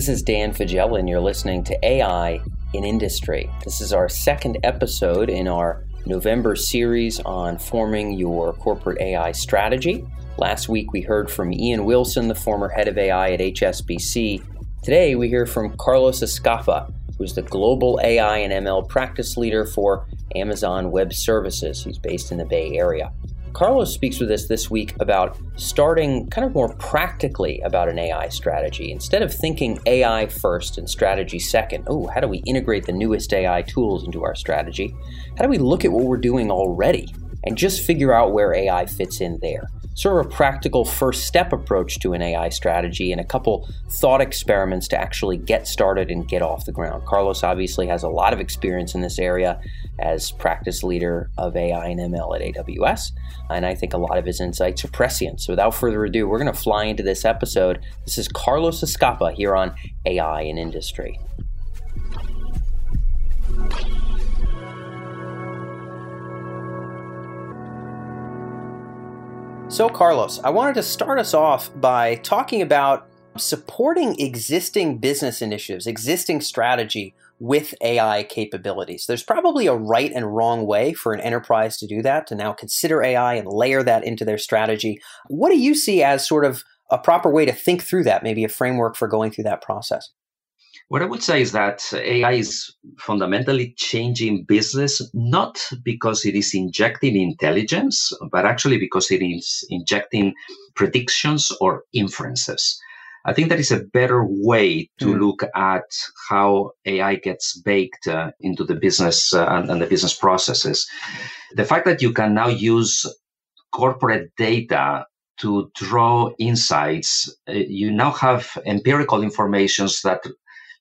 This is Dan Faggella, and you're listening to AI in Industry. This is our second episode in our November series on forming your corporate AI strategy. Last week we heard from Ian Wilson, the former head of AI at HSBC. Today we hear from Carlos Escapa, who's the global AI and ML practice leader for Amazon Web Services. He's based in the Bay Area. Carlos speaks with us this week about starting kind of more practically about an AI strategy. Instead of thinking AI first and strategy second, oh, how do we integrate the newest AI tools into our strategy? How do we look at what we're doing already and just figure out where AI fits in there? Sort of a practical first step approach to an AI strategy and a couple thought experiments to actually get started and get off the ground. Carlos obviously has a lot of experience in this area as practice leader of AI and ML at AWS, and I think a lot of his insights are prescient. So without further ado, we're going to fly into this episode. This is Carlos Escapa here on AI and Industry. So, Carlos, I wanted to start us off by talking about supporting existing business initiatives, existing strategy with AI capabilities. There's probably a right and wrong way for an enterprise to do that, to now consider AI and layer that into their strategy. What do you see as sort of a proper way to think through that, maybe a framework for going through that process? What I would say is that AI is fundamentally changing business, not because it is injecting intelligence, but actually because it is injecting predictions or inferences. I think that is a better way to mm. look at how AI gets baked uh, into the business uh, and, and the business processes. The fact that you can now use corporate data to draw insights, uh, you now have empirical informations that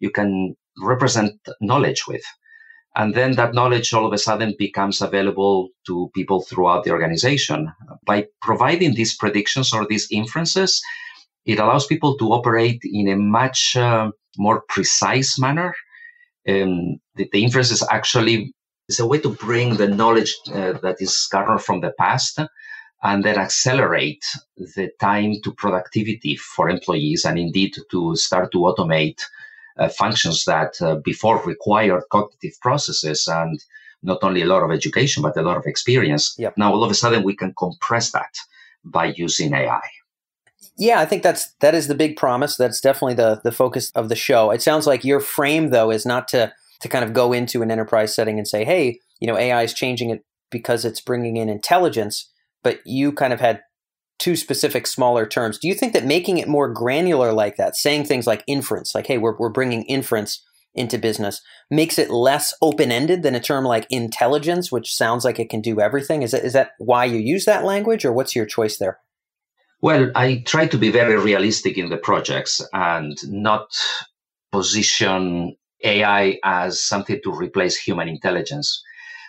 you can represent knowledge with. And then that knowledge all of a sudden becomes available to people throughout the organization. By providing these predictions or these inferences, it allows people to operate in a much uh, more precise manner. Um, the, the inferences actually is a way to bring the knowledge uh, that is garnered from the past and then accelerate the time to productivity for employees and indeed to start to automate functions that uh, before required cognitive processes and not only a lot of education, but a lot of experience. Yep. Now, all of a sudden, we can compress that by using AI. Yeah, I think that's that is the big promise. That's definitely the the focus of the show. It sounds like your frame though is not to to kind of go into an enterprise setting and say, "Hey, you know, AI is changing it because it's bringing in intelligence," but you kind of had two specific smaller terms. Do you think that making it more granular like that, saying things like inference, like, hey, we're, we're bringing inference into business, makes it less open ended than a term like intelligence, which sounds like it can do everything? Is that, is that why you use that language, or what's your choice there? Well, I try to be very realistic in the projects and not position AI as something to replace human intelligence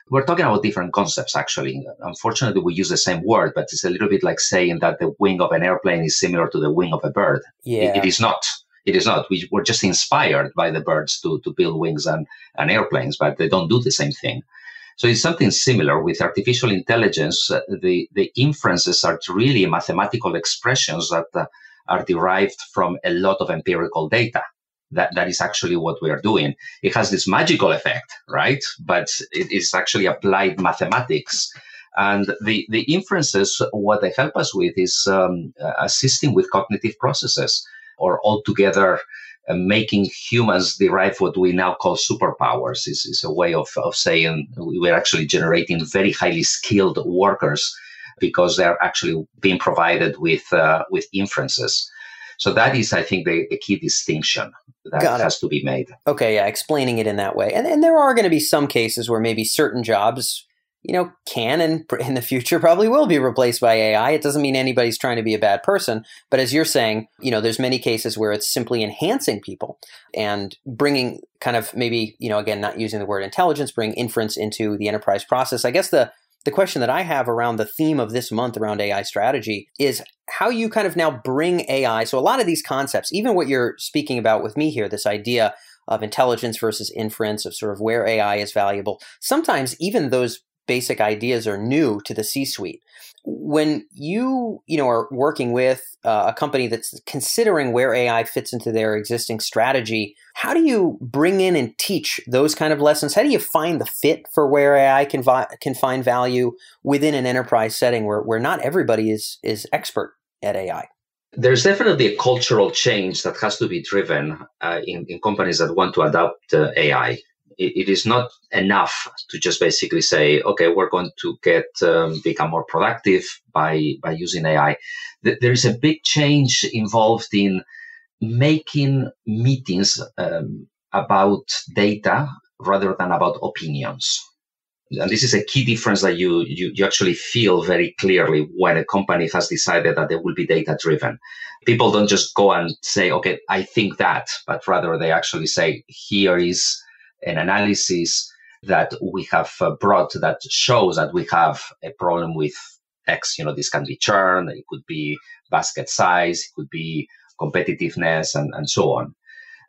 we're talking about different concepts actually. Unfortunately we use the same word but it's a little bit like saying that the wing of an airplane is similar to the wing of a bird. Yeah. it, it is not. It is not. We were just inspired by the birds to, to build wings and, and airplanes but they don't do the same thing. So it's something similar. With artificial intelligence uh, the, the inferences are really mathematical expressions that uh, are derived from a lot of empirical data that, that is actually what we are doing. It has this magical effect, right? But it is actually applied mathematics. And the, the inferences, what they help us with is um, assisting with cognitive processes or altogether uh, making humans derive what we now call superpowers is, is a way of, of saying we're actually generating very highly skilled workers because they're actually being provided with, uh, with inferences. So that is, I think, the, the key distinction that Got has it. to be made. Okay, yeah, explaining it in that way. And, and there are going to be some cases where maybe certain jobs, you know, can and in the future probably will be replaced by AI. It doesn't mean anybody's trying to be a bad person, but as you're saying, you know, there's many cases where it's simply enhancing people and bringing kind of maybe, you know, again, not using the word intelligence, bring inference into the enterprise process. I guess the the question that I have around the theme of this month around AI strategy is how you kind of now bring AI. So, a lot of these concepts, even what you're speaking about with me here, this idea of intelligence versus inference, of sort of where AI is valuable, sometimes even those basic ideas are new to the C suite. When you you know are working with uh, a company that's considering where AI fits into their existing strategy, how do you bring in and teach those kind of lessons? How do you find the fit for where AI can vi- can find value within an enterprise setting where where not everybody is is expert at AI? There's definitely a cultural change that has to be driven uh, in, in companies that want to adopt uh, AI it, is not enough to just basically say, okay, we're going to get um, become more productive by by using AI. There is a big change involved in making meetings um, about data rather than about opinions. And this is a key difference that you, you, you actually feel very clearly when a company has decided that they will be data driven. People don't just go and say, okay, I think that, but rather they actually say, here is an analysis that we have uh, brought that shows that we have a problem with X. You know, this can be churn, it could be basket size, it could be competitiveness, and, and so on.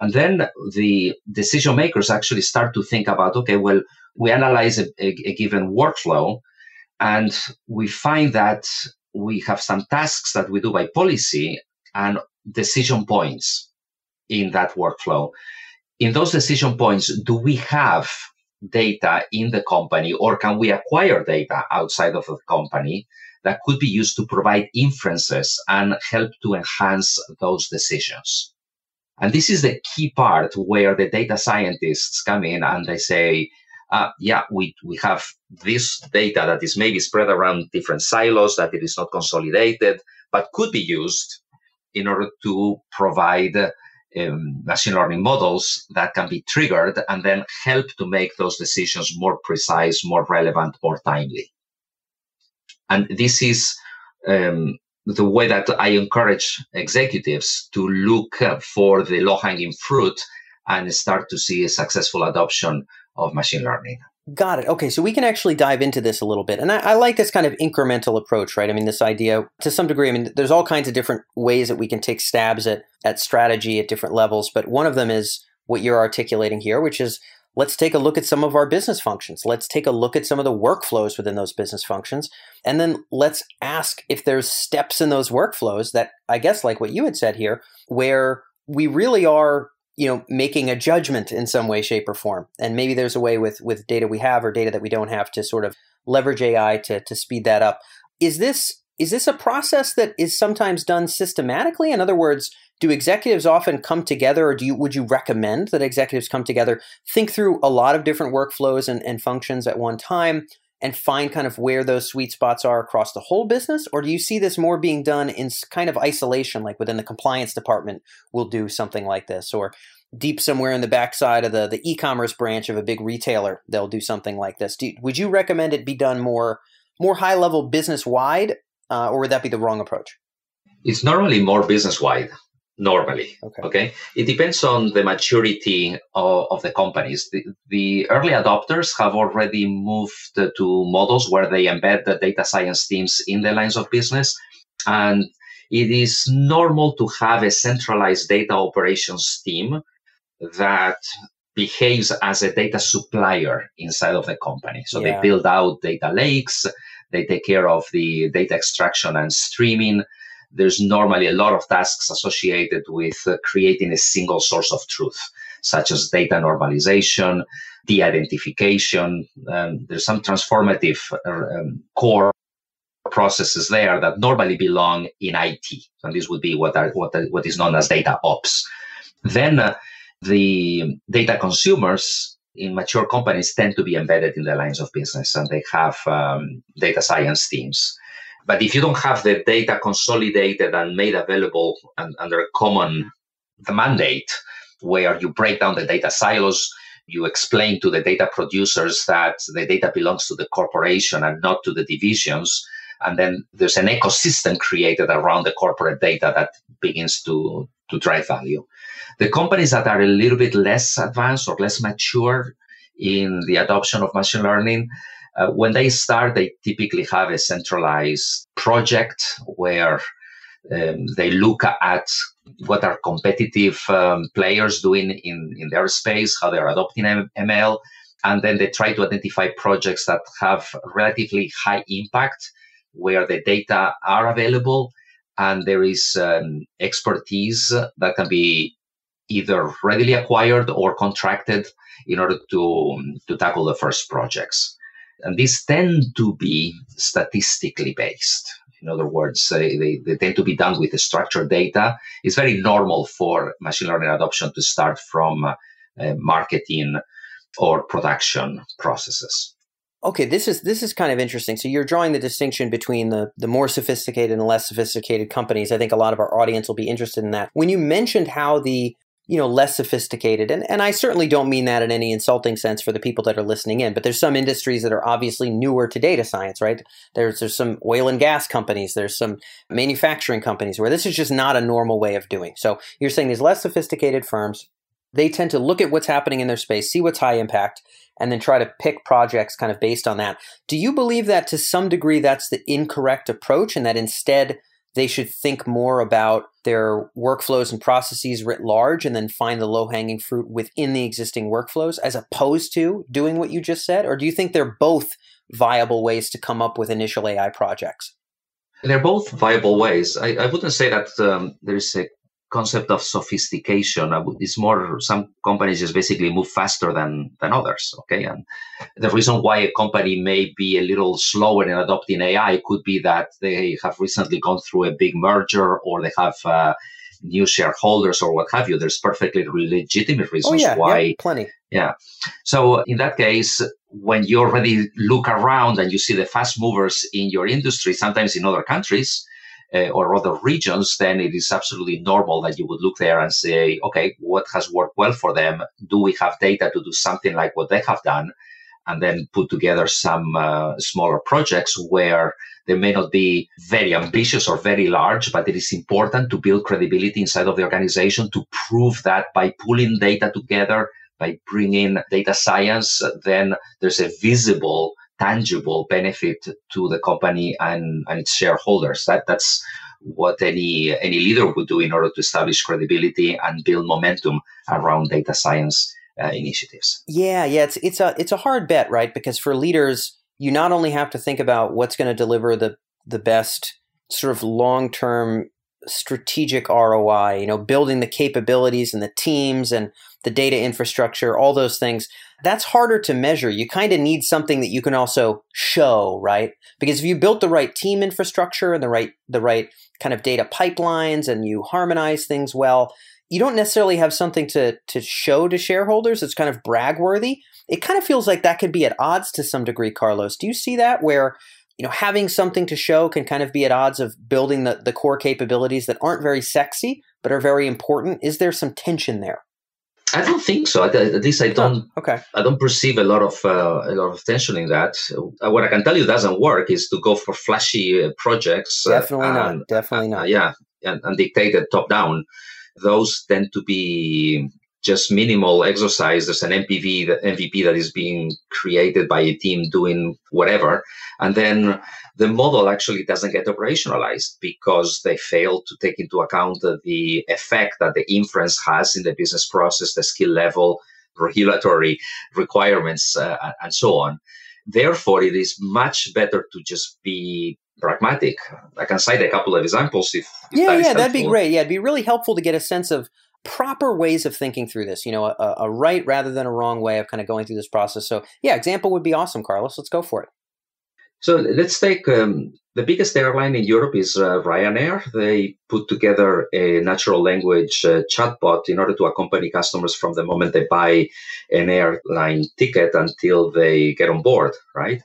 And then the decision makers actually start to think about okay, well, we analyze a, a, a given workflow and we find that we have some tasks that we do by policy and decision points in that workflow in those decision points, do we have data in the company or can we acquire data outside of the company that could be used to provide inferences and help to enhance those decisions? And this is the key part where the data scientists come in and they say, uh, yeah, we, we have this data that is maybe spread around different silos, that it is not consolidated, but could be used in order to provide um, machine learning models that can be triggered and then help to make those decisions more precise, more relevant, more timely. And this is um, the way that I encourage executives to look for the low hanging fruit and start to see a successful adoption of machine learning. Got it. Okay, so we can actually dive into this a little bit. And I, I, like this kind of incremental approach, right? I mean, this idea to some degree, I mean, there's all kinds of different ways that we can take stabs at, at strategy at different levels. But one of them is what you're articulating here, which is let's take a look at some of our business functions. Let's take a look at some of the workflows within those business functions. And then let's ask if there's steps in those workflows that I guess, like what you had said here, where we really are you know making a judgment in some way shape or form. And maybe there's a way with with data we have or data that we don't have to sort of leverage ai to to speed that up. Is this is this a process that is sometimes done systematically? In other words do executives often come together or do you would you recommend that executives come together think through a lot of different workflows and, and functions at one time and find kind of where those sweet spots are across the whole business? Or do you see this more being done in kind of isolation, like within the compliance department will do something like this, or deep somewhere in the backside of the, the e-commerce branch of a big retailer, they'll do something like this. Do, would you recommend it be done more more high level business wide, uh, or would that be the wrong approach? It's normally more business wide normally. Okay. okay. It depends on the maturity of, of the companies. The, the, early adopters have already moved to models where they embed the data science teams in the lines of business. And it is normal to have a centralized data operations team that behaves as a data supplier inside of the company. So yeah. they build out data lakes, they take care of the data extraction and streaming there's normally a lot of tasks associated with uh, creating a single source of truth, such as data normalization, de-identification. Um, there's some transformative uh, um, core processes there that normally belong in IT, and this would be what are, what, what is known as data ops. Then uh, the data consumers in mature companies tend to be embedded in the lines of business, and they have um, data science teams. But if you don't have the data consolidated and made available and, under a common mandate, where you break down the data silos, you explain to the data producers that the data belongs to the corporation and not to the divisions. And then there's an ecosystem created around the corporate data that begins to, to drive value. The companies that are a little bit less advanced or less mature in the adoption of machine learning, uh, when they start, they typically have a centralized project where um, they look at what are competitive um, players doing in, in their space, how they're adopting ML, and then they try to identify projects that have relatively high impact where the data are available and there is um, expertise that can be either readily acquired or contracted in order to, to tackle the first projects. And these tend to be statistically based. In other words, they, they tend to be done with structured data. It's very normal for machine learning adoption to start from uh, marketing or production processes. Okay, this is this is kind of interesting. So you're drawing the distinction between the the more sophisticated and less sophisticated companies. I think a lot of our audience will be interested in that. When you mentioned how the you know less sophisticated. And, and i certainly don't mean that in any insulting sense for the people that are listening in but there's some industries that are obviously newer to data science right? There's there's some oil and gas companies there's some manufacturing companies where this is just not a normal way of doing. So you're saying these less sophisticated firms they tend to look at what's happening in their space, see what's high impact, and then try to pick projects kind of based on that. Do you believe that to some degree that's the incorrect approach and that instead they should think more about their workflows and processes writ large and then find the low hanging fruit within the existing workflows as opposed to doing what you just said? Or do you think they're both viable ways to come up with initial AI projects? They're both viable ways. I, I wouldn't say that um, there is a concept of sophistication. It's more some companies just basically move faster than than others. Okay, and the reason why a company may be a little slower in adopting AI could be that they have recently gone through a big merger or they have. Uh, new shareholders or what have you there's perfectly legitimate oh, reasons oh, yeah, why yeah, plenty yeah so in that case when you already look around and you see the fast movers in your industry sometimes in other countries uh, or other regions, then it is absolutely normal that you would look there and say, okay, what has worked well for them? Do we have data to do something like what they have done? And then put together some uh, smaller projects where they may not be very ambitious or very large, but it is important to build credibility inside of the organization to prove that by pulling data together, by bringing data science, then there's a visible tangible benefit to the company and, and its shareholders. That that's what any any leader would do in order to establish credibility and build momentum around data science uh, initiatives. Yeah, yeah, it's it's a it's a hard bet, right? Because for leaders, you not only have to think about what's going to deliver the the best sort of long term strategic ROI, you know, building the capabilities and the teams and the data infrastructure, all those things that's harder to measure. You kind of need something that you can also show, right? Because if you built the right team infrastructure and the right the right kind of data pipelines and you harmonize things well, you don't necessarily have something to to show to shareholders. It's kind of brag worthy. It kind of feels like that could be at odds to some degree, Carlos. Do you see that where you know having something to show can kind of be at odds of building the, the core capabilities that aren't very sexy but are very important? Is there some tension there? I don't think so. At, at least I don't. Oh, okay. I don't perceive a lot of uh, a lot of tension in that. Uh, what I can tell you doesn't work is to go for flashy uh, projects. Uh, Definitely and, not. Definitely not. yeah, and, and dictate it top down. Those tend to be just minimal exercise. There's an MPV, MVP that is being created by a team doing whatever, and then the model actually doesn't get operationalized because they fail to take into account the effect that the inference has in the business process, the skill level, regulatory requirements, uh, and so on. Therefore, it is much better to just be pragmatic. I can cite a couple of examples if, if yeah, that yeah, that'd be great. Yeah, it'd be really helpful to get a sense of proper ways of thinking through this. You know, a, a right rather than a wrong way of kind of going through this process. So, yeah, example would be awesome, Carlos. Let's go for it. So let's take um, the biggest airline in Europe is uh, Ryanair. They put together a natural language uh, chatbot in order to accompany customers from the moment they buy an airline ticket until they get on board, right?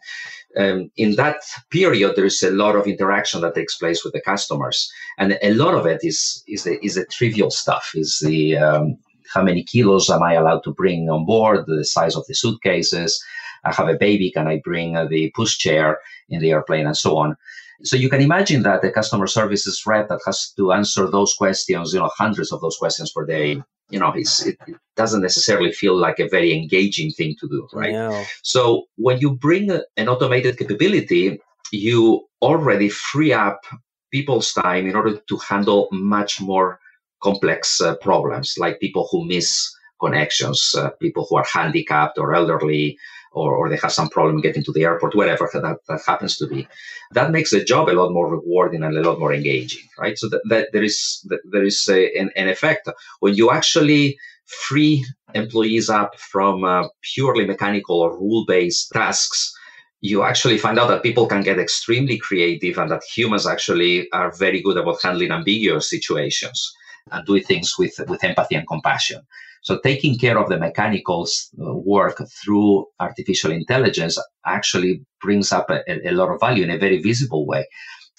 Um, in that period, there is a lot of interaction that takes place with the customers, and a lot of it is is the is the trivial stuff. Is the um, how many kilos am I allowed to bring on board? The size of the suitcases I have a baby, can I bring uh, the pushchair in the airplane, and so on. So you can imagine that the customer services rep that has to answer those questions, you know, hundreds of those questions per day, you know, it, it, doesn't necessarily feel like a very engaging thing to do, right? No. So when you bring an automated capability, you already free up people's time in order to handle much more complex uh, problems, like people who miss connections, uh, people who are handicapped or elderly, or, or they have some problem getting to the airport, whatever that, that happens to be. That makes the job a lot more rewarding and a lot more engaging, right? So that, that there is that there is a, an, an, effect when you actually free employees up from uh, purely mechanical or rule-based tasks. You actually find out that people can get extremely creative and that humans actually are very good about handling ambiguous situations and doing things with, with empathy and compassion. So taking care of the mechanical uh, work through artificial intelligence actually brings up a, a lot of value in a very visible way.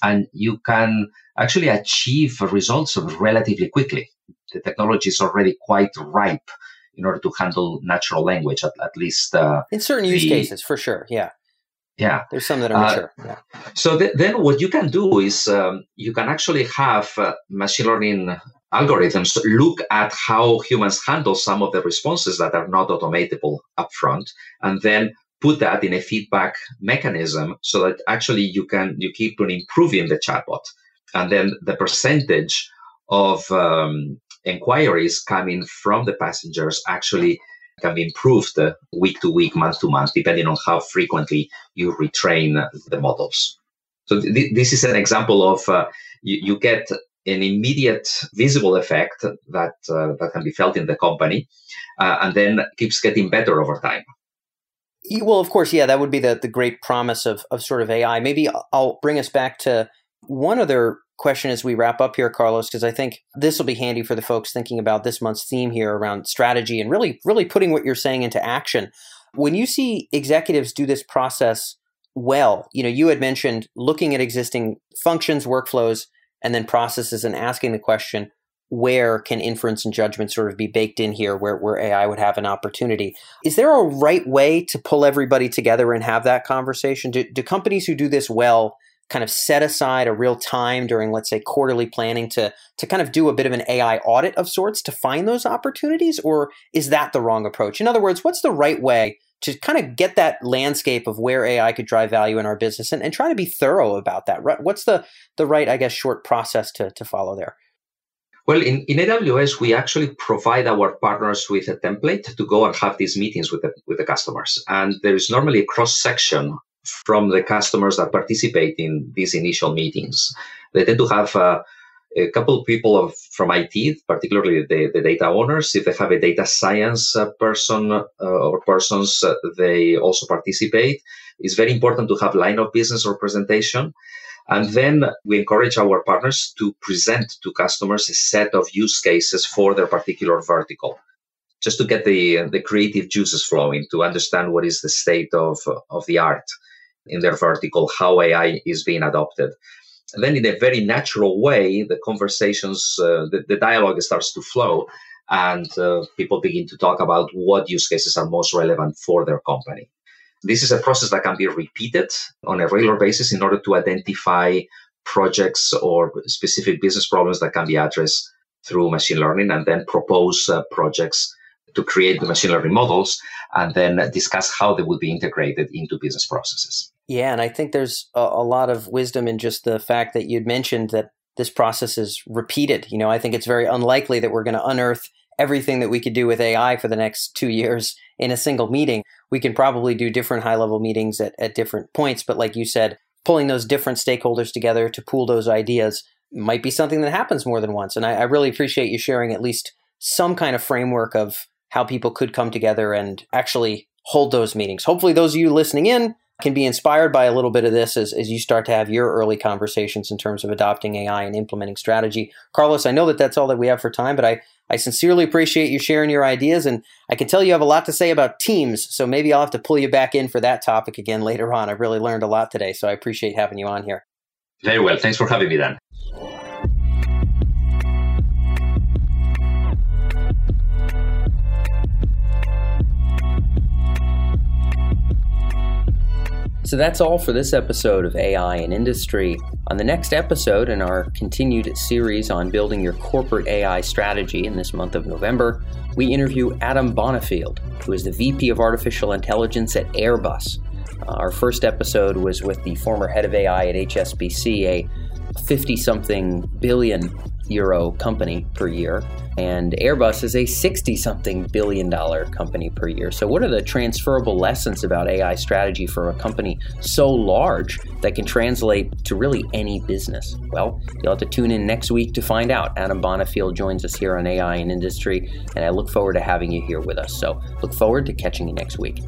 And you can actually achieve results relatively quickly. The technology is already quite ripe in order to handle natural language, at, at least. Uh, in certain use cases, for sure. Yeah. Yeah. There's some that are uh, mature. Uh, yeah. So th- then what you can do is um, you can actually have uh, machine learning algorithms look at how humans handle some of the responses that are not automatable upfront and then put that in a feedback mechanism so that actually you can you keep on improving the chatbot. And then the percentage of um, inquiries coming from the passengers actually can be improved uh, week to week month to month depending on how frequently you retrain the models. So th- this is an example of uh, you, you, get an immediate visible effect that uh, that can be felt in the company, uh, and then keeps getting better over time. Well, of course, yeah, that would be the the great promise of of sort of AI. Maybe I'll bring us back to one other question as we wrap up here, Carlos, because I think this will be handy for the folks thinking about this month's theme here around strategy and really, really putting what you're saying into action. When you see executives do this process well, you know, you had mentioned looking at existing functions, workflows, and then processes and asking the question where can inference and judgment sort of be baked in here where, where AI would have an opportunity? Is there a right way to pull everybody together and have that conversation? Do, do companies who do this well kind of set aside a real time during, let's say, quarterly planning to, to kind of do a bit of an AI audit of sorts to find those opportunities? Or is that the wrong approach? In other words, what's the right way to kind of get that landscape of where AI could drive value in our business and, and try to be thorough about that. What's the, the right, I guess, short process to, to follow there? Well, in, in AWS, we actually provide our partners with a template to go and have these meetings with the, with the customers. And there is normally a cross section from the customers that participate in these initial meetings. They tend to have uh, a couple of people of, from IT, particularly the, the data owners, if they have a data science uh, person uh, or persons, uh, they also participate. It's very important to have line of business representation. And then we encourage our partners to present to customers a set of use cases for their particular vertical, just to get the, the creative juices flowing, to understand what is the state of, of the art in their vertical, how AI is being adopted then in a very natural way the conversations uh, the, the, dialogue starts to flow and uh, people begin to talk about what use cases are most relevant for their company. This is a process that can be repeated on a regular basis in order to identify projects or specific business problems that can be addressed through machine learning and then propose uh, projects to create the machine learning models and then discuss how they would be integrated into business processes yeah, and I think there's a, a, lot of wisdom in just the fact that you'd mentioned that this process is repeated. You know, I think it's very unlikely that we're going to unearth everything that we could do with AI for the next two years in a single meeting. We can probably do different high level meetings at, at different points, but like you said, pulling those different stakeholders together to pool those ideas might be something that happens more than once. And I, I really appreciate you sharing at least some kind of framework of how people could come together and actually hold those meetings. Hopefully, those of you listening in can be inspired by a little bit of this as, as you start to have your early conversations in terms of adopting AI and implementing strategy. Carlos, I know that that's all that we have for time, but I, I sincerely appreciate you sharing your ideas. And I can tell you have a lot to say about teams. So maybe I'll have to pull you back in for that topic again later on. I've really learned a lot today. So I appreciate having you on here. Very well. Thanks for having me, Dan. So that's all for this episode of AI in Industry. On the next episode in our continued series on building your corporate AI strategy in this month of November, we interview Adam Bonifield, who is the VP of Artificial Intelligence at Airbus. Uh, our first episode was with the former head of AI at HSBC, a 50 something billion euro company per year, and Airbus is a 60 something billion dollar company per year. So, what are the transferable lessons about AI strategy for a company so large that can translate to really any business? Well, you'll have to tune in next week to find out. Adam Bonifield joins us here on AI and Industry, and I look forward to having you here with us. So, look forward to catching you next week.